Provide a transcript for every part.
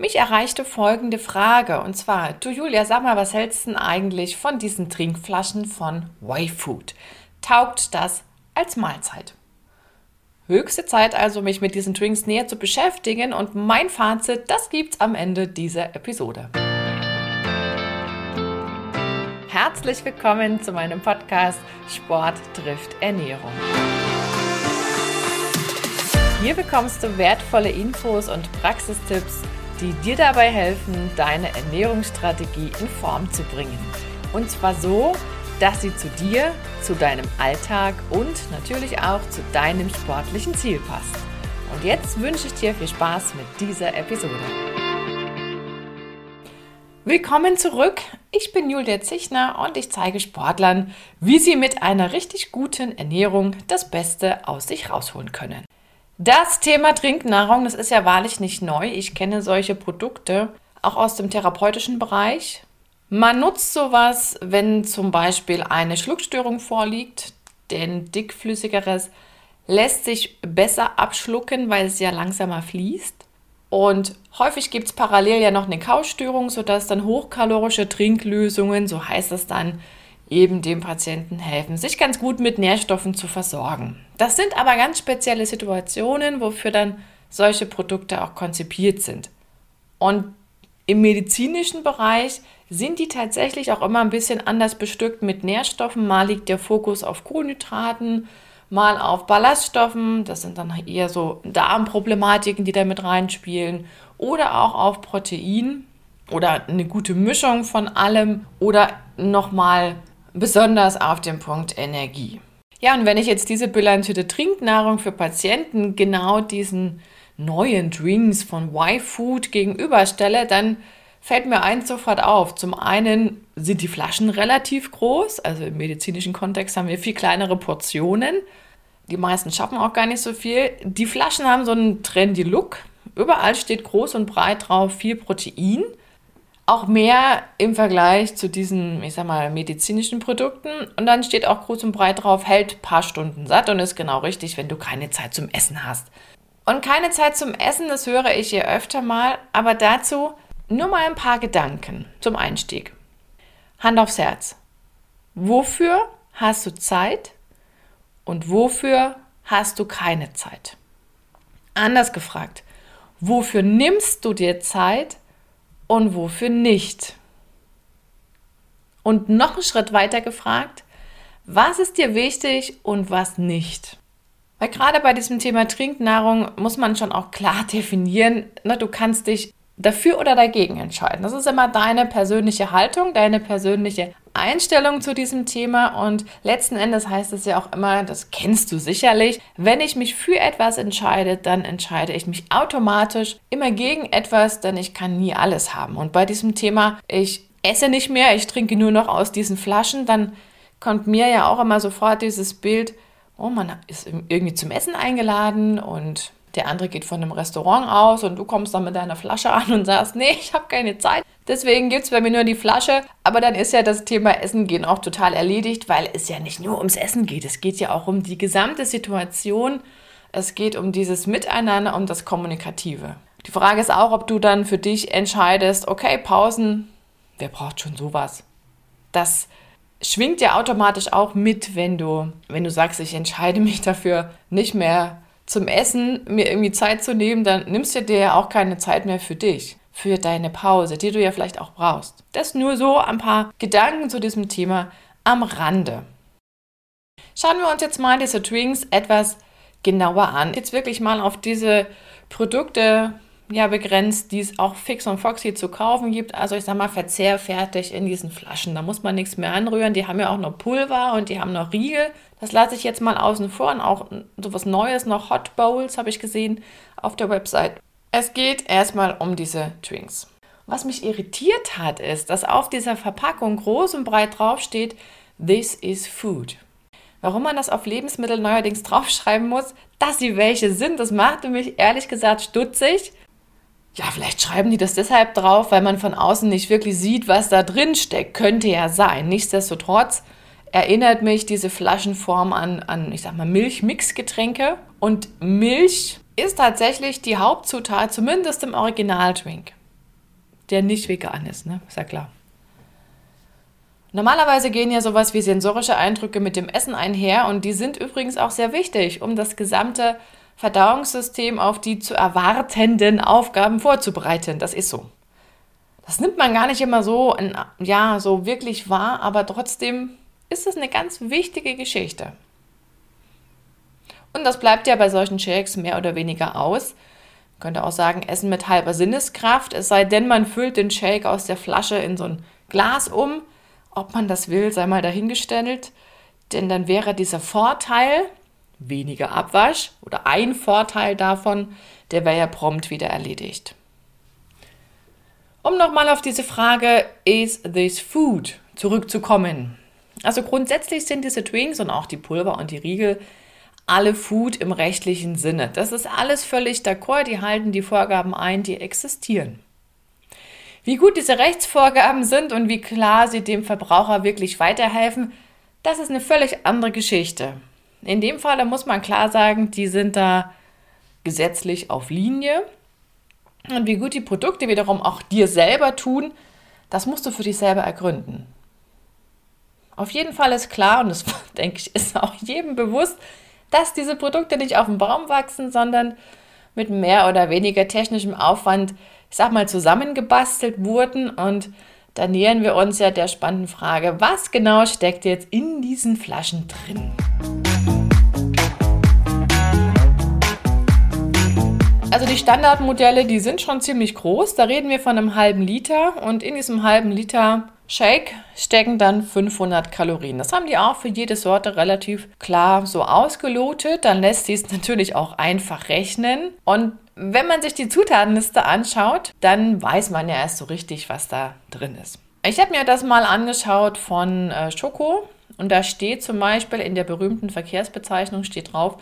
Mich erreichte folgende Frage und zwar, du Julia, sag mal, was hältst du denn eigentlich von diesen Trinkflaschen von Y-Food? Taugt das als Mahlzeit? Höchste Zeit also, mich mit diesen Drinks näher zu beschäftigen und mein Fazit, das gibt's am Ende dieser Episode. Herzlich willkommen zu meinem Podcast Sport trifft Ernährung. Hier bekommst du wertvolle Infos und Praxistipps die dir dabei helfen, deine Ernährungsstrategie in Form zu bringen. Und zwar so, dass sie zu dir, zu deinem Alltag und natürlich auch zu deinem sportlichen Ziel passt. Und jetzt wünsche ich dir viel Spaß mit dieser Episode. Willkommen zurück. Ich bin Julia Zichner und ich zeige Sportlern, wie sie mit einer richtig guten Ernährung das Beste aus sich rausholen können. Das Thema Trinknahrung, das ist ja wahrlich nicht neu. Ich kenne solche Produkte auch aus dem therapeutischen Bereich. Man nutzt sowas, wenn zum Beispiel eine Schluckstörung vorliegt, denn dickflüssigeres lässt sich besser abschlucken, weil es ja langsamer fließt. Und häufig gibt es parallel ja noch eine Kaustörung, sodass dann hochkalorische Trinklösungen, so heißt es dann, eben dem Patienten helfen, sich ganz gut mit Nährstoffen zu versorgen. Das sind aber ganz spezielle Situationen, wofür dann solche Produkte auch konzipiert sind. Und im medizinischen Bereich sind die tatsächlich auch immer ein bisschen anders bestückt mit Nährstoffen. Mal liegt der Fokus auf Kohlenhydraten, mal auf Ballaststoffen. Das sind dann eher so Darmproblematiken, die da mit reinspielen. Oder auch auf Protein oder eine gute Mischung von allem oder nochmal besonders auf den Punkt Energie. Ja, und wenn ich jetzt diese bilanzierte Trinknahrung für Patienten genau diesen neuen Drinks von Y-Food gegenüberstelle, dann fällt mir eins sofort auf. Zum einen sind die Flaschen relativ groß, also im medizinischen Kontext haben wir viel kleinere Portionen. Die meisten schaffen auch gar nicht so viel. Die Flaschen haben so einen trendy Look. Überall steht groß und breit drauf viel Protein auch mehr im Vergleich zu diesen, ich sag mal, medizinischen Produkten. Und dann steht auch groß und breit drauf, hält paar Stunden satt und ist genau richtig, wenn du keine Zeit zum Essen hast. Und keine Zeit zum Essen, das höre ich hier öfter mal, aber dazu nur mal ein paar Gedanken zum Einstieg. Hand aufs Herz. Wofür hast du Zeit und wofür hast du keine Zeit? Anders gefragt, wofür nimmst du dir Zeit und wofür nicht? Und noch einen Schritt weiter gefragt, was ist dir wichtig und was nicht? Weil gerade bei diesem Thema Trinknahrung muss man schon auch klar definieren, ne, du kannst dich dafür oder dagegen entscheiden. Das ist immer deine persönliche Haltung, deine persönliche Einstellung zu diesem Thema und letzten Endes heißt es ja auch immer, das kennst du sicherlich, wenn ich mich für etwas entscheide, dann entscheide ich mich automatisch immer gegen etwas, denn ich kann nie alles haben. Und bei diesem Thema, ich esse nicht mehr, ich trinke nur noch aus diesen Flaschen, dann kommt mir ja auch immer sofort dieses Bild, oh, man ist irgendwie zum Essen eingeladen und der andere geht von einem Restaurant aus und du kommst dann mit deiner Flasche an und sagst, nee, ich habe keine Zeit. Deswegen gibt es bei mir nur die Flasche. Aber dann ist ja das Thema Essen gehen auch total erledigt, weil es ja nicht nur ums Essen geht. Es geht ja auch um die gesamte Situation. Es geht um dieses Miteinander, um das Kommunikative. Die Frage ist auch, ob du dann für dich entscheidest, okay, Pausen, wer braucht schon sowas? Das schwingt ja automatisch auch mit, wenn du, wenn du sagst, ich entscheide mich dafür, nicht mehr zum Essen mir irgendwie Zeit zu nehmen, dann nimmst du dir ja auch keine Zeit mehr für dich, für deine Pause, die du ja vielleicht auch brauchst. Das nur so ein paar Gedanken zu diesem Thema am Rande. Schauen wir uns jetzt mal diese Drinks etwas genauer an. Jetzt wirklich mal auf diese Produkte ja begrenzt, die es auch fix und foxy zu kaufen gibt. Also ich sag mal verzehrfertig in diesen Flaschen. Da muss man nichts mehr anrühren. Die haben ja auch noch Pulver und die haben noch Riegel. Das lasse ich jetzt mal außen vor und auch so was Neues noch Hot Bowls habe ich gesehen auf der Website. Es geht erstmal um diese Drinks. Was mich irritiert hat, ist, dass auf dieser Verpackung groß und breit drauf steht, This is food. Warum man das auf Lebensmittel neuerdings draufschreiben muss, dass sie welche sind, das machte mich ehrlich gesagt stutzig. Ja, vielleicht schreiben die das deshalb drauf, weil man von außen nicht wirklich sieht, was da drin steckt. Könnte ja sein. Nichtsdestotrotz erinnert mich diese Flaschenform an, an ich sag mal, Milchmixgetränke. Und Milch ist tatsächlich die Hauptzutat, zumindest im Originaldrink. der nicht vegan ist, ne? Ist ja klar. Normalerweise gehen ja sowas wie sensorische Eindrücke mit dem Essen einher und die sind übrigens auch sehr wichtig, um das gesamte Verdauungssystem auf die zu erwartenden Aufgaben vorzubereiten. Das ist so. Das nimmt man gar nicht immer so, in, ja, so wirklich wahr, aber trotzdem ist es eine ganz wichtige Geschichte. Und das bleibt ja bei solchen Shakes mehr oder weniger aus. Man könnte auch sagen, Essen mit halber Sinneskraft, es sei denn, man füllt den Shake aus der Flasche in so ein Glas um ob man das will, sei mal dahingestellt. Denn dann wäre dieser Vorteil, weniger Abwasch oder ein Vorteil davon, der wäre ja prompt wieder erledigt. Um nochmal auf diese Frage, is this food, zurückzukommen. Also grundsätzlich sind diese Drinks und auch die Pulver und die Riegel alle Food im rechtlichen Sinne. Das ist alles völlig d'accord, die halten die Vorgaben ein, die existieren. Wie gut diese Rechtsvorgaben sind und wie klar sie dem Verbraucher wirklich weiterhelfen, das ist eine völlig andere Geschichte. In dem Fall, muss man klar sagen, die sind da gesetzlich auf Linie. Und wie gut die Produkte wiederum auch dir selber tun, das musst du für dich selber ergründen. Auf jeden Fall ist klar, und das denke ich, ist auch jedem bewusst, dass diese Produkte nicht auf dem Baum wachsen, sondern mit mehr oder weniger technischem Aufwand ich sag mal, zusammengebastelt wurden. Und da nähern wir uns ja der spannenden Frage, was genau steckt jetzt in diesen Flaschen drin? Also die Standardmodelle, die sind schon ziemlich groß. Da reden wir von einem halben Liter und in diesem halben Liter Shake stecken dann 500 Kalorien. Das haben die auch für jede Sorte relativ klar so ausgelotet. Dann lässt sich es natürlich auch einfach rechnen. Und wenn man sich die Zutatenliste anschaut, dann weiß man ja erst so richtig, was da drin ist. Ich habe mir das mal angeschaut von äh, Schoko und da steht zum Beispiel in der berühmten Verkehrsbezeichnung steht drauf,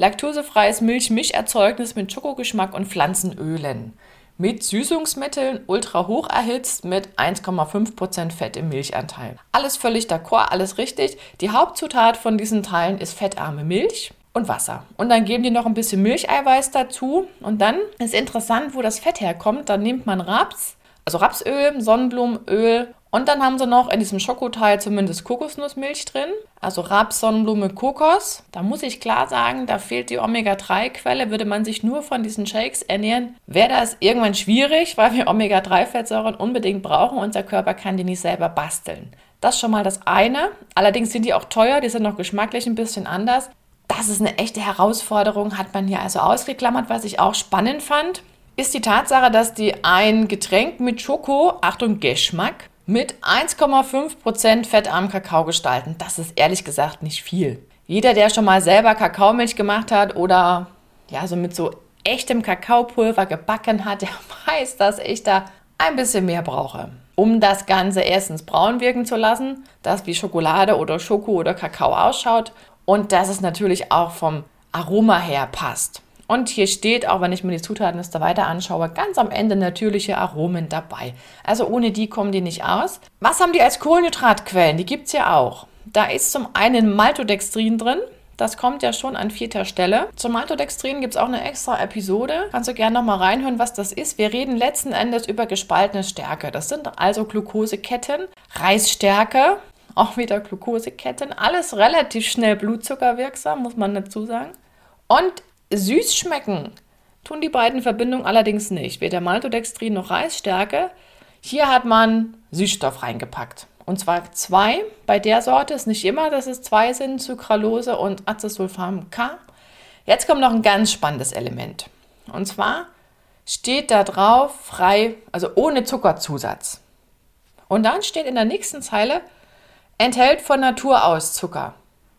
laktosefreies Milchmischerzeugnis mit Schokogeschmack und Pflanzenölen. Mit Süßungsmitteln, ultra hoch erhitzt, mit 1,5% Fett im Milchanteil. Alles völlig d'accord, alles richtig. Die Hauptzutat von diesen Teilen ist fettarme Milch und Wasser. Und dann geben die noch ein bisschen Milcheiweiß dazu. Und dann ist interessant, wo das Fett herkommt. Dann nimmt man Raps, also Rapsöl, Sonnenblumenöl und dann haben sie noch in diesem Schokoteil zumindest Kokosnussmilch drin. Also Raps, Sonnenblume, Kokos. Da muss ich klar sagen, da fehlt die Omega-3-Quelle. Würde man sich nur von diesen Shakes ernähren, wäre das irgendwann schwierig, weil wir Omega-3-Fettsäuren unbedingt brauchen. Unser Körper kann die nicht selber basteln. Das ist schon mal das eine. Allerdings sind die auch teuer, die sind noch geschmacklich ein bisschen anders. Das ist eine echte Herausforderung, hat man hier also ausgeklammert, was ich auch spannend fand, ist die Tatsache, dass die ein Getränk mit Schoko, Achtung, Geschmack, mit 1,5% fettarmen Kakao gestalten. Das ist ehrlich gesagt nicht viel. Jeder, der schon mal selber Kakaomilch gemacht hat oder ja, so mit so echtem Kakaopulver gebacken hat, der weiß, dass ich da ein bisschen mehr brauche, um das Ganze erstens braun wirken zu lassen, das wie Schokolade oder Schoko oder Kakao ausschaut und dass es natürlich auch vom Aroma her passt. Und hier steht, auch wenn ich mir die Zutatenliste weiter anschaue, ganz am Ende natürliche Aromen dabei. Also ohne die kommen die nicht aus. Was haben die als Kohlenhydratquellen? Die gibt es ja auch. Da ist zum einen Maltodextrin drin. Das kommt ja schon an vierter Stelle. Zum Maltodextrin gibt es auch eine extra Episode. Kannst du gerne nochmal reinhören, was das ist. Wir reden letzten Endes über gespaltene Stärke. Das sind also Glukoseketten, Reisstärke, auch wieder Glukoseketten, alles relativ schnell blutzuckerwirksam, muss man dazu sagen. Und süß schmecken tun die beiden Verbindungen allerdings nicht, weder Maltodextrin noch Reisstärke. Hier hat man Süßstoff reingepackt. Und zwar zwei. Bei der Sorte ist nicht immer, dass es zwei sind, Sucralose und Acesulfam K. Jetzt kommt noch ein ganz spannendes Element. Und zwar steht da drauf frei, also ohne Zuckerzusatz. Und dann steht in der nächsten Zeile enthält von Natur aus Zucker.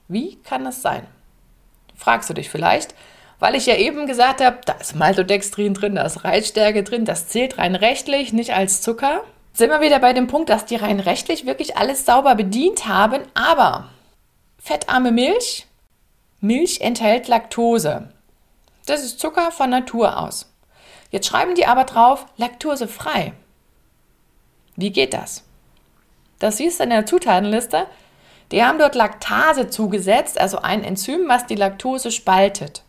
Wie kann das sein? Fragst du dich vielleicht, weil ich ja eben gesagt habe, da ist Maltodextrin drin, da ist Reitstärke drin, das zählt rein rechtlich nicht als Zucker. Sind wir wieder bei dem Punkt, dass die rein rechtlich wirklich alles sauber bedient haben, aber fettarme Milch, Milch enthält Laktose. Das ist Zucker von Natur aus. Jetzt schreiben die aber drauf, laktosefrei. Wie geht das? Das siehst du in der Zutatenliste. Die haben dort Laktase zugesetzt, also ein Enzym, was die Laktose spaltet.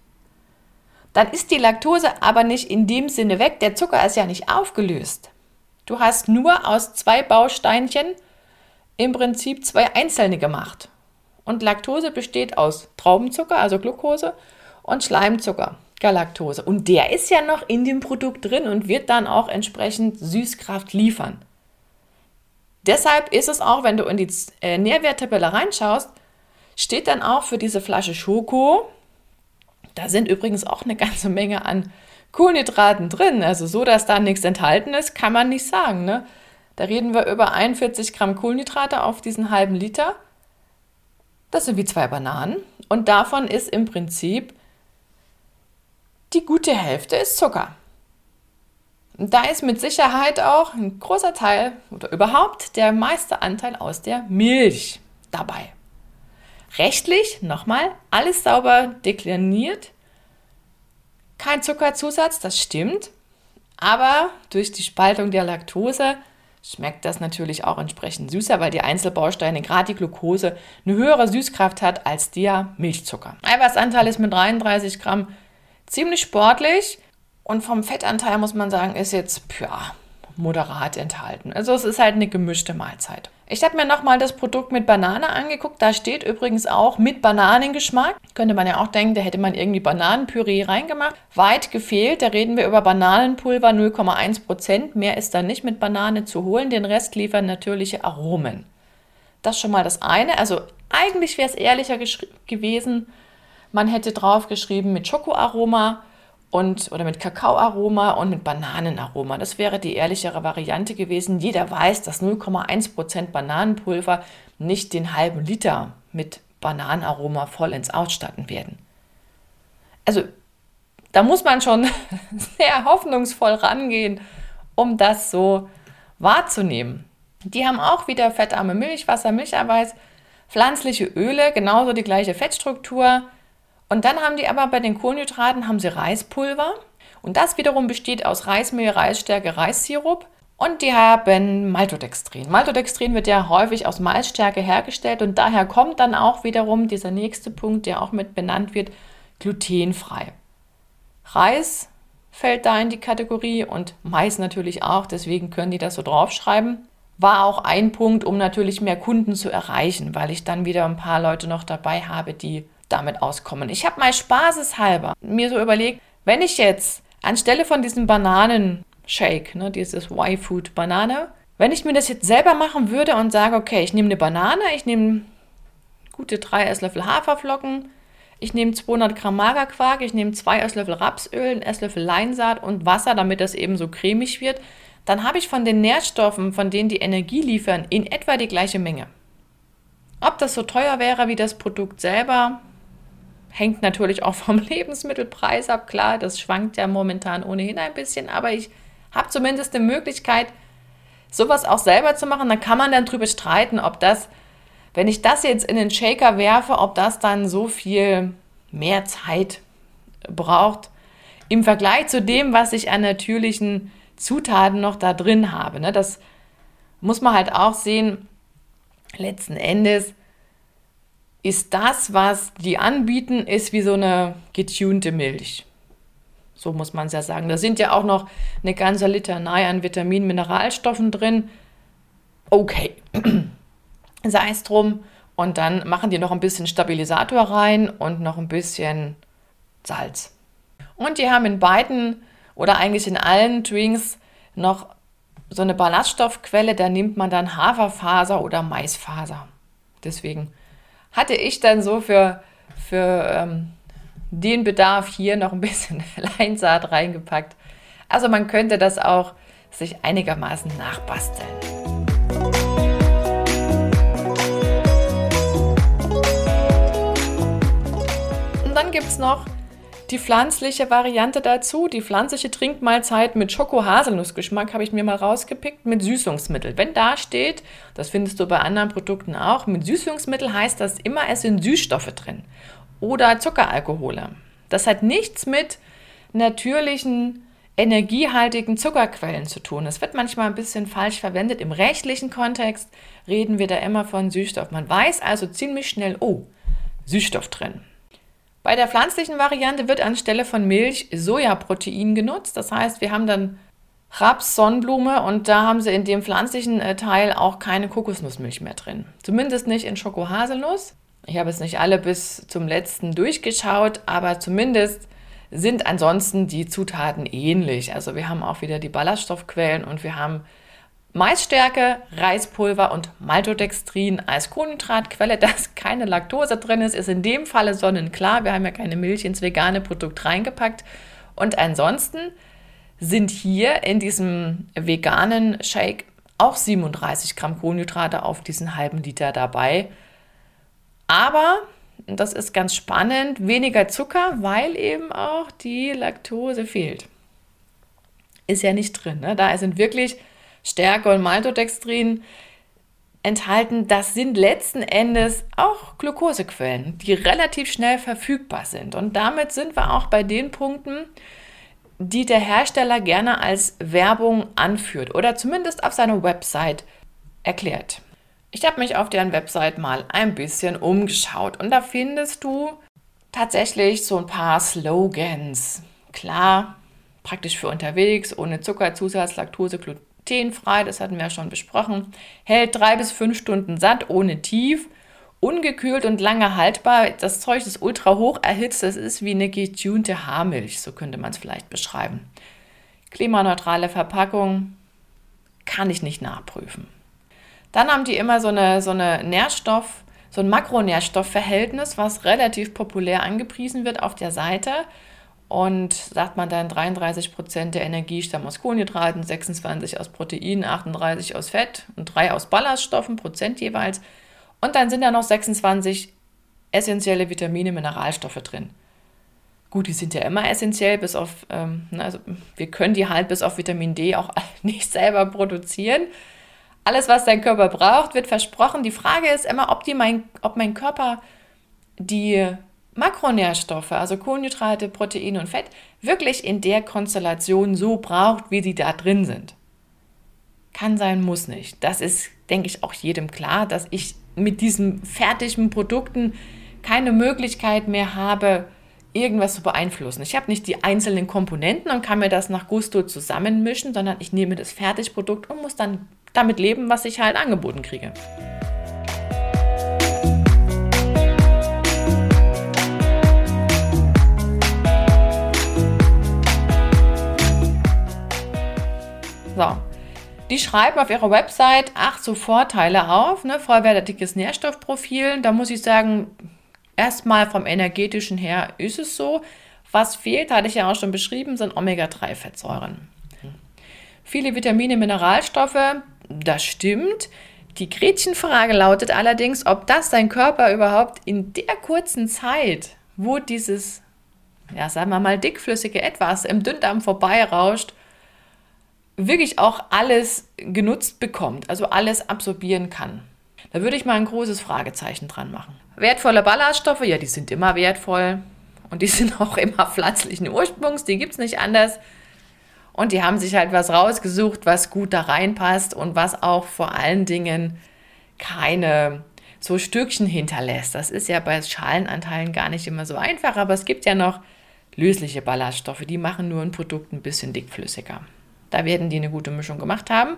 Dann ist die Laktose aber nicht in dem Sinne weg. Der Zucker ist ja nicht aufgelöst. Du hast nur aus zwei Bausteinchen im Prinzip zwei einzelne gemacht. Und Laktose besteht aus Traubenzucker, also Glucose, und Schleimzucker, Galaktose. Und der ist ja noch in dem Produkt drin und wird dann auch entsprechend Süßkraft liefern. Deshalb ist es auch, wenn du in die äh, Nährwerttabelle reinschaust, steht dann auch für diese Flasche Schoko, da sind übrigens auch eine ganze Menge an Kohlenhydraten drin. Also so, dass da nichts enthalten ist, kann man nicht sagen. Ne? Da reden wir über 41 Gramm Kohlenhydrate auf diesen halben Liter. Das sind wie zwei Bananen. Und davon ist im Prinzip die gute Hälfte ist Zucker. Und da ist mit Sicherheit auch ein großer Teil oder überhaupt der meiste Anteil aus der Milch dabei. Rechtlich, nochmal, alles sauber dekliniert. Kein Zuckerzusatz, das stimmt. Aber durch die Spaltung der Laktose schmeckt das natürlich auch entsprechend süßer, weil die Einzelbausteine, gerade die Glucose, eine höhere Süßkraft hat als der Milchzucker. Eiweißanteil ist mit 33 Gramm ziemlich sportlich und vom Fettanteil muss man sagen, ist jetzt ja, moderat enthalten. Also es ist halt eine gemischte Mahlzeit. Ich habe mir nochmal das Produkt mit Banane angeguckt. Da steht übrigens auch mit Bananengeschmack. Könnte man ja auch denken, da hätte man irgendwie Bananenpüree reingemacht. Weit gefehlt. Da reden wir über Bananenpulver 0,1 Prozent. Mehr ist da nicht mit Banane zu holen. Den Rest liefern natürliche Aromen. Das schon mal das eine. Also eigentlich wäre es ehrlicher gewesen. Man hätte draufgeschrieben mit Schokoaroma und oder mit Kakaoaroma und mit Bananenaroma. Das wäre die ehrlichere Variante gewesen. Jeder weiß, dass 0,1% Bananenpulver nicht den halben Liter mit Bananenaroma vollends ausstatten werden. Also da muss man schon sehr hoffnungsvoll rangehen, um das so wahrzunehmen. Die haben auch wieder fettarme Milch, Wasser, Milcheiweiß, pflanzliche Öle, genauso die gleiche Fettstruktur, und dann haben die aber bei den Kohlenhydraten haben sie Reispulver. Und das wiederum besteht aus Reismehl, Reisstärke, Reissirup. Und die haben Maltodextrin. Maltodextrin wird ja häufig aus Malzstärke hergestellt und daher kommt dann auch wiederum dieser nächste Punkt, der auch mit benannt wird, glutenfrei. Reis fällt da in die Kategorie und Mais natürlich auch, deswegen können die das so draufschreiben. War auch ein Punkt, um natürlich mehr Kunden zu erreichen, weil ich dann wieder ein paar Leute noch dabei habe, die damit auskommen. Ich habe mal spaßeshalber mir so überlegt, wenn ich jetzt anstelle von diesem Bananenshake, ne, dieses Y-Food Banane, wenn ich mir das jetzt selber machen würde und sage, okay, ich nehme eine Banane, ich nehme gute drei Esslöffel Haferflocken, ich nehme 200 Gramm Magerquark, ich nehme zwei Esslöffel Rapsöl, einen Esslöffel Leinsaat und Wasser, damit das eben so cremig wird, dann habe ich von den Nährstoffen, von denen die Energie liefern, in etwa die gleiche Menge. Ob das so teuer wäre wie das Produkt selber, Hängt natürlich auch vom Lebensmittelpreis ab, klar, das schwankt ja momentan ohnehin ein bisschen, aber ich habe zumindest die Möglichkeit, sowas auch selber zu machen. Dann kann man dann drüber streiten, ob das, wenn ich das jetzt in den Shaker werfe, ob das dann so viel mehr Zeit braucht im Vergleich zu dem, was ich an natürlichen Zutaten noch da drin habe. Ne? Das muss man halt auch sehen. Letzten Endes ist das, was die anbieten, ist wie so eine getunte Milch. So muss man es ja sagen. Da sind ja auch noch eine ganze Litanei an Vitaminen, Mineralstoffen drin. Okay, sei es drum. Und dann machen die noch ein bisschen Stabilisator rein und noch ein bisschen Salz. Und die haben in beiden oder eigentlich in allen Drinks noch so eine Ballaststoffquelle, da nimmt man dann Haferfaser oder Maisfaser. Deswegen hatte ich dann so für, für ähm, den Bedarf hier noch ein bisschen Leinsaat reingepackt. Also man könnte das auch sich einigermaßen nachbasteln. Und dann gibt es noch die pflanzliche Variante dazu, die pflanzliche Trinkmahlzeit mit Schoko-Haselnussgeschmack habe ich mir mal rausgepickt mit Süßungsmittel. Wenn da steht, das findest du bei anderen Produkten auch, mit Süßungsmittel heißt das immer, es sind Süßstoffe drin oder Zuckeralkohole. Das hat nichts mit natürlichen energiehaltigen Zuckerquellen zu tun. Das wird manchmal ein bisschen falsch verwendet. Im rechtlichen Kontext reden wir da immer von Süßstoff. Man weiß also ziemlich schnell, oh, Süßstoff drin. Bei der pflanzlichen Variante wird anstelle von Milch Sojaprotein genutzt. Das heißt, wir haben dann Raps, Sonnenblume und da haben sie in dem pflanzlichen äh, Teil auch keine Kokosnussmilch mehr drin. Zumindest nicht in Schokohaselnuss. Ich habe es nicht alle bis zum letzten durchgeschaut, aber zumindest sind ansonsten die Zutaten ähnlich. Also wir haben auch wieder die Ballaststoffquellen und wir haben Maisstärke, Reispulver und Maltodextrin als Kohlenhydratquelle. Dass keine Laktose drin ist, ist in dem Falle sonnenklar. Wir haben ja keine Milch ins vegane Produkt reingepackt. Und ansonsten sind hier in diesem veganen Shake auch 37 Gramm Kohlenhydrate auf diesen halben Liter dabei. Aber, das ist ganz spannend, weniger Zucker, weil eben auch die Laktose fehlt. Ist ja nicht drin. Ne? Da sind wirklich Stärke und Maltodextrin enthalten. Das sind letzten Endes auch Glukosequellen, die relativ schnell verfügbar sind. Und damit sind wir auch bei den Punkten, die der Hersteller gerne als Werbung anführt oder zumindest auf seiner Website erklärt. Ich habe mich auf deren Website mal ein bisschen umgeschaut und da findest du tatsächlich so ein paar Slogans. Klar, praktisch für unterwegs, ohne Zuckerzusatz, Laktose, glutenfrei, das hatten wir ja schon besprochen. Hält drei bis fünf Stunden satt, ohne Tief. Ungekühlt und lange haltbar. Das Zeug ist ultra hoch erhitzt. Das ist wie eine getunte Haarmilch, so könnte man es vielleicht beschreiben. Klimaneutrale Verpackung kann ich nicht nachprüfen. Dann haben die immer so eine, so eine Nährstoff, so ein Makronährstoffverhältnis, was relativ populär angepriesen wird auf der Seite. Und sagt man dann 33 Prozent der Energie stammen aus Kohlenhydraten, 26 aus Proteinen, 38 aus Fett und 3 aus Ballaststoffen, Prozent jeweils. Und dann sind da noch 26 essentielle Vitamine, Mineralstoffe drin. Gut, die sind ja immer essentiell, bis auf, ähm, ne, also wir können die halt bis auf Vitamin D auch nicht selber produzieren. Alles, was dein Körper braucht, wird versprochen. Die Frage ist immer, ob, die mein, ob mein Körper die Makronährstoffe, also Kohlenhydrate, Proteine und Fett, wirklich in der Konstellation so braucht, wie sie da drin sind. Kann sein, muss nicht. Das ist, denke ich, auch jedem klar, dass ich mit diesen fertigen Produkten keine Möglichkeit mehr habe, irgendwas zu beeinflussen. Ich habe nicht die einzelnen Komponenten und kann mir das nach Gusto zusammenmischen, sondern ich nehme das Fertigprodukt und muss dann damit leben, was ich halt angeboten kriege. So, die schreiben auf ihrer Website acht so Vorteile auf, ne, vollwertiges Nährstoffprofil. Da muss ich sagen, erstmal vom energetischen her ist es so. Was fehlt, hatte ich ja auch schon beschrieben, sind Omega-3-Fettsäuren. Viele Vitamine, Mineralstoffe, das stimmt. Die Gretchenfrage lautet allerdings, ob das dein Körper überhaupt in der kurzen Zeit, wo dieses, ja, sagen wir mal, dickflüssige Etwas im Dünndarm vorbeirauscht, wirklich auch alles genutzt bekommt, also alles absorbieren kann. Da würde ich mal ein großes Fragezeichen dran machen. Wertvolle Ballaststoffe, ja, die sind immer wertvoll und die sind auch immer pflanzlichen Ursprungs, die gibt es nicht anders. Und die haben sich halt was rausgesucht, was gut da reinpasst und was auch vor allen Dingen keine so Stückchen hinterlässt. Das ist ja bei Schalenanteilen gar nicht immer so einfach, aber es gibt ja noch lösliche Ballaststoffe, die machen nur ein Produkt ein bisschen dickflüssiger. Da werden die eine gute Mischung gemacht haben.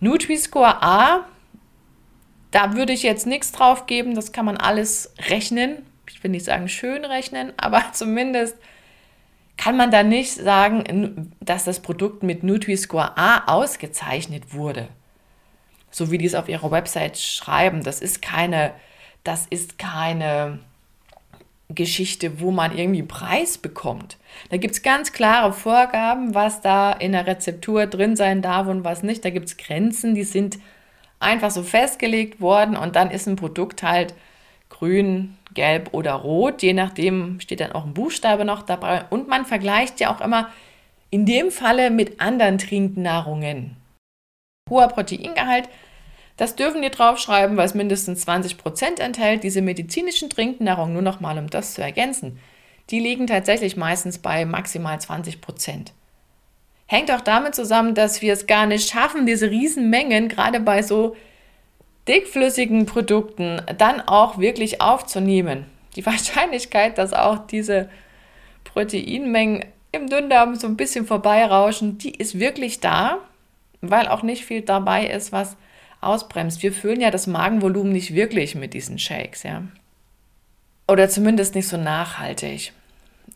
Nutri-Score A, da würde ich jetzt nichts drauf geben, das kann man alles rechnen. Ich will nicht sagen schön rechnen, aber zumindest kann man da nicht sagen, dass das Produkt mit Nutri-Score A ausgezeichnet wurde. So wie die es auf ihrer Website schreiben. Das ist keine, das ist keine Geschichte, wo man irgendwie einen Preis bekommt. Da gibt es ganz klare Vorgaben, was da in der Rezeptur drin sein darf und was nicht. Da gibt es Grenzen, die sind einfach so festgelegt worden und dann ist ein Produkt halt grün, gelb oder rot. Je nachdem steht dann auch ein Buchstabe noch dabei. Und man vergleicht ja auch immer in dem Falle mit anderen Trinknahrungen. Hoher Proteingehalt, das dürfen die draufschreiben, weil es mindestens 20 Prozent enthält. Diese medizinischen Trinknahrungen, nur noch mal um das zu ergänzen, die liegen tatsächlich meistens bei maximal 20 Prozent. Hängt auch damit zusammen, dass wir es gar nicht schaffen, diese Riesenmengen, gerade bei so dickflüssigen Produkten dann auch wirklich aufzunehmen. Die Wahrscheinlichkeit, dass auch diese Proteinmengen im Dünndarm so ein bisschen vorbeirauschen, die ist wirklich da, weil auch nicht viel dabei ist, was ausbremst. Wir füllen ja das Magenvolumen nicht wirklich mit diesen Shakes, ja. Oder zumindest nicht so nachhaltig.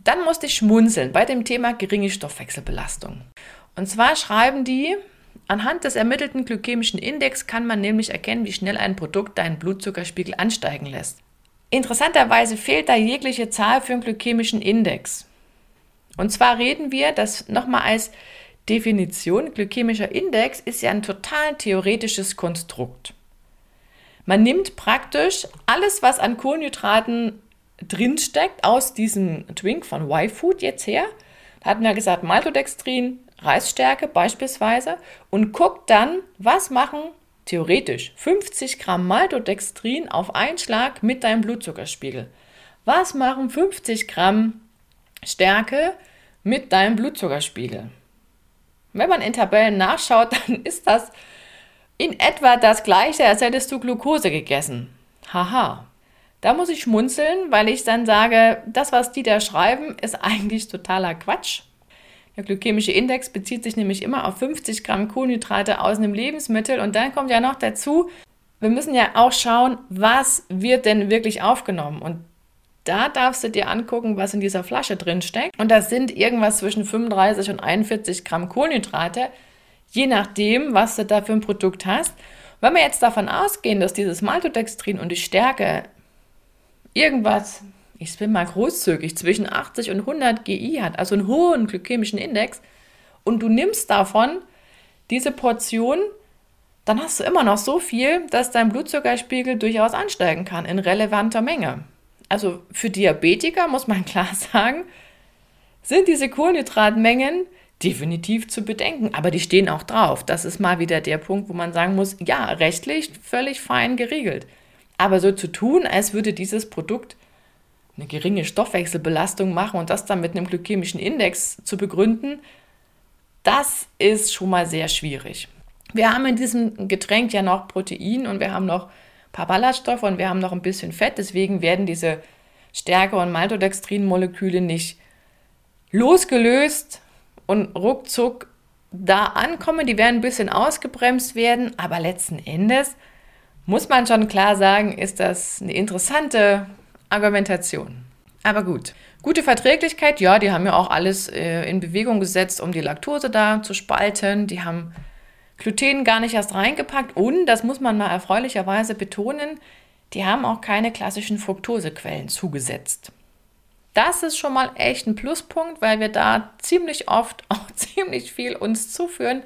Dann musste ich schmunzeln bei dem Thema geringe Stoffwechselbelastung. Und zwar schreiben die, anhand des ermittelten glykämischen Index kann man nämlich erkennen, wie schnell ein Produkt deinen Blutzuckerspiegel ansteigen lässt. Interessanterweise fehlt da jegliche Zahl für den glykämischen Index. Und zwar reden wir, das nochmal als Definition, glykämischer Index ist ja ein total theoretisches Konstrukt. Man nimmt praktisch alles, was an Kohlenhydraten drinsteckt, aus diesem Drink von Y-Food jetzt her. Da hatten wir gesagt, Maltodextrin, Reisstärke beispielsweise und guckt dann, was machen theoretisch 50 Gramm Maltodextrin auf einen Schlag mit deinem Blutzuckerspiegel. Was machen 50 Gramm Stärke mit deinem Blutzuckerspiegel? Wenn man in Tabellen nachschaut, dann ist das in etwa das gleiche, als hättest du Glucose gegessen. Haha. Da muss ich schmunzeln, weil ich dann sage, das, was die da schreiben, ist eigentlich totaler Quatsch. Der glykämische Index bezieht sich nämlich immer auf 50 Gramm Kohlenhydrate aus einem Lebensmittel und dann kommt ja noch dazu, wir müssen ja auch schauen, was wird denn wirklich aufgenommen und da darfst du dir angucken, was in dieser Flasche drin steckt. Und das sind irgendwas zwischen 35 und 41 Gramm Kohlenhydrate, je nachdem, was du da für ein Produkt hast. Wenn wir jetzt davon ausgehen, dass dieses Maltodextrin und die Stärke irgendwas ich bin mal großzügig, zwischen 80 und 100 GI hat, also einen hohen glykämischen Index, und du nimmst davon diese Portion, dann hast du immer noch so viel, dass dein Blutzuckerspiegel durchaus ansteigen kann in relevanter Menge. Also für Diabetiker muss man klar sagen, sind diese Kohlenhydratmengen definitiv zu bedenken, aber die stehen auch drauf. Das ist mal wieder der Punkt, wo man sagen muss, ja, rechtlich völlig fein geregelt. Aber so zu tun, als würde dieses Produkt eine geringe Stoffwechselbelastung machen und das dann mit einem glykämischen Index zu begründen, das ist schon mal sehr schwierig. Wir haben in diesem Getränk ja noch Protein und wir haben noch paar Ballaststoffe und wir haben noch ein bisschen Fett. Deswegen werden diese Stärke- und Maltodextrin-Moleküle nicht losgelöst und ruckzuck da ankommen. Die werden ein bisschen ausgebremst werden, aber letzten Endes muss man schon klar sagen, ist das eine interessante Argumentation. Aber gut. Gute Verträglichkeit, ja, die haben ja auch alles äh, in Bewegung gesetzt, um die Laktose da zu spalten. Die haben Gluten gar nicht erst reingepackt und, das muss man mal erfreulicherweise betonen, die haben auch keine klassischen Fructosequellen zugesetzt. Das ist schon mal echt ein Pluspunkt, weil wir da ziemlich oft auch ziemlich viel uns zuführen.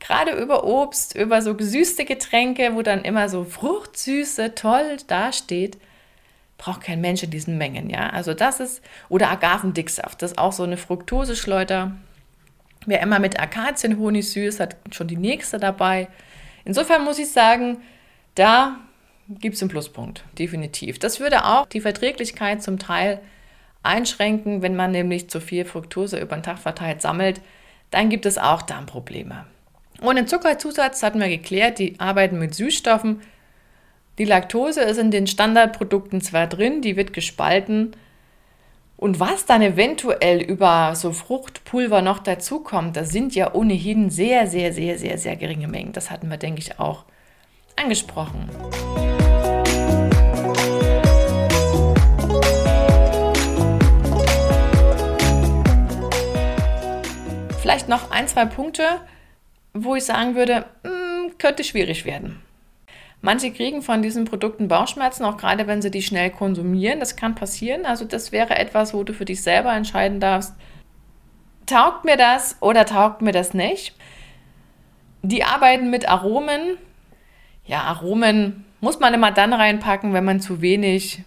Gerade über Obst, über so gesüßte Getränke, wo dann immer so Fruchtsüße toll dasteht braucht kein Mensch in diesen Mengen, ja. Also das ist, oder Agavendicksaft, das ist auch so eine Fructoseschleuder. Wer immer mit Akazienhonig süß, hat schon die nächste dabei. Insofern muss ich sagen, da gibt es einen Pluspunkt, definitiv. Das würde auch die Verträglichkeit zum Teil einschränken, wenn man nämlich zu viel Fructose über den Tag verteilt sammelt, dann gibt es auch Darmprobleme. Ohne Zuckerzusatz hatten wir geklärt, die arbeiten mit Süßstoffen, die Laktose ist in den Standardprodukten zwar drin, die wird gespalten. Und was dann eventuell über so Fruchtpulver noch dazukommt, das sind ja ohnehin sehr, sehr, sehr, sehr, sehr geringe Mengen. Das hatten wir, denke ich, auch angesprochen. Vielleicht noch ein, zwei Punkte, wo ich sagen würde, hm, könnte schwierig werden. Manche kriegen von diesen Produkten Bauchschmerzen, auch gerade wenn sie die schnell konsumieren. Das kann passieren. Also das wäre etwas, wo du für dich selber entscheiden darfst, taugt mir das oder taugt mir das nicht. Die arbeiten mit Aromen. Ja, Aromen muss man immer dann reinpacken, wenn man zu wenig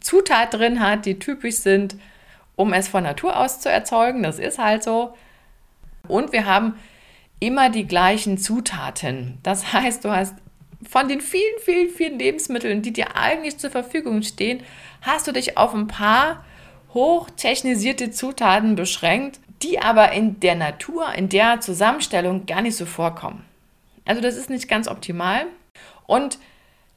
Zutat drin hat, die typisch sind, um es von Natur aus zu erzeugen. Das ist halt so. Und wir haben immer die gleichen Zutaten. Das heißt, du hast von den vielen, vielen, vielen Lebensmitteln, die dir eigentlich zur Verfügung stehen, hast du dich auf ein paar hochtechnisierte Zutaten beschränkt, die aber in der Natur, in der Zusammenstellung gar nicht so vorkommen. Also das ist nicht ganz optimal. Und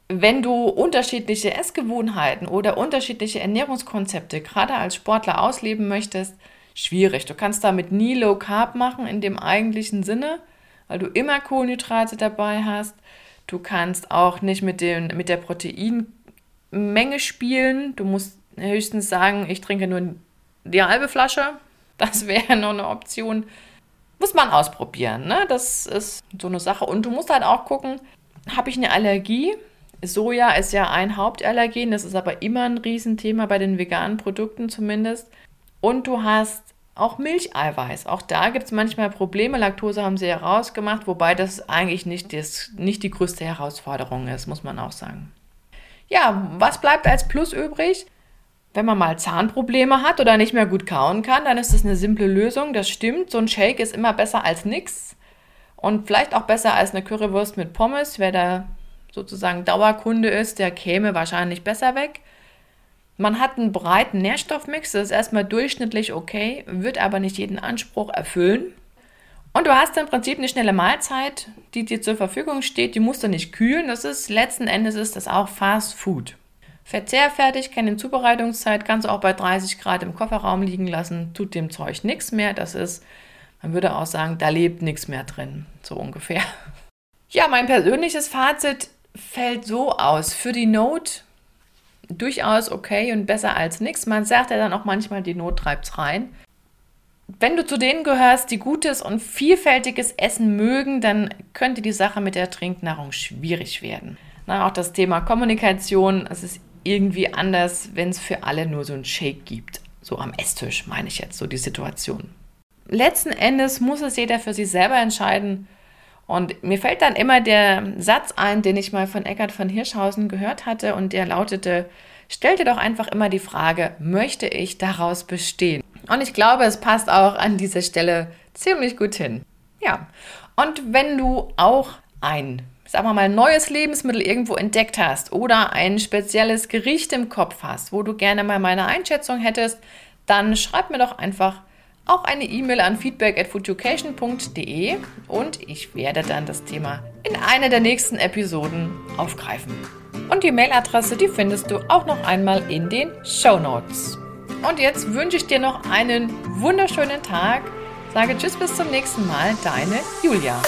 wenn du unterschiedliche Essgewohnheiten oder unterschiedliche Ernährungskonzepte gerade als Sportler ausleben möchtest, schwierig. Du kannst damit nie Low Carb machen in dem eigentlichen Sinne, weil du immer Kohlenhydrate dabei hast. Du kannst auch nicht mit, den, mit der Proteinmenge spielen. Du musst höchstens sagen, ich trinke nur die halbe Flasche. Das wäre noch eine Option. Muss man ausprobieren. Ne? Das ist so eine Sache. Und du musst halt auch gucken, habe ich eine Allergie? Soja ist ja ein Hauptallergen, das ist aber immer ein Riesenthema bei den veganen Produkten zumindest. Und du hast auch Milcheiweiß. Auch da gibt es manchmal Probleme. Laktose haben sie herausgemacht, wobei das eigentlich nicht, das, nicht die größte Herausforderung ist, muss man auch sagen. Ja, was bleibt als Plus übrig? Wenn man mal Zahnprobleme hat oder nicht mehr gut kauen kann, dann ist das eine simple Lösung. Das stimmt. So ein Shake ist immer besser als nichts. Und vielleicht auch besser als eine Currywurst mit Pommes. Wer da sozusagen Dauerkunde ist, der käme wahrscheinlich besser weg. Man hat einen breiten Nährstoffmix, das ist erstmal durchschnittlich okay, wird aber nicht jeden Anspruch erfüllen. Und du hast im Prinzip eine schnelle Mahlzeit, die dir zur Verfügung steht, die musst du nicht kühlen, das ist letzten Endes ist das auch Fast Food. Verzehrfertig, keine Zubereitungszeit, kannst du auch bei 30 Grad im Kofferraum liegen lassen, tut dem Zeug nichts mehr, das ist, man würde auch sagen, da lebt nichts mehr drin, so ungefähr. Ja, mein persönliches Fazit fällt so aus. Für die Not durchaus okay und besser als nichts. Man sagt ja dann auch manchmal, die Not treibt's rein. Wenn du zu denen gehörst, die gutes und vielfältiges Essen mögen, dann könnte die Sache mit der Trinknahrung schwierig werden. Na, auch das Thema Kommunikation, es ist irgendwie anders, wenn es für alle nur so ein Shake gibt. So am Esstisch meine ich jetzt so die Situation. Letzten Endes muss es jeder für sich selber entscheiden, und mir fällt dann immer der Satz ein, den ich mal von Eckhard von Hirschhausen gehört hatte und der lautete, stell dir doch einfach immer die Frage, möchte ich daraus bestehen? Und ich glaube, es passt auch an dieser Stelle ziemlich gut hin. Ja, und wenn du auch ein, sagen wir mal, neues Lebensmittel irgendwo entdeckt hast oder ein spezielles Gericht im Kopf hast, wo du gerne mal meine Einschätzung hättest, dann schreib mir doch einfach auch eine E-Mail an feedback at foodeducation.de und ich werde dann das Thema in einer der nächsten Episoden aufgreifen. Und die Mailadresse, die findest du auch noch einmal in den Show Notes. Und jetzt wünsche ich dir noch einen wunderschönen Tag. Sage Tschüss bis zum nächsten Mal, deine Julia.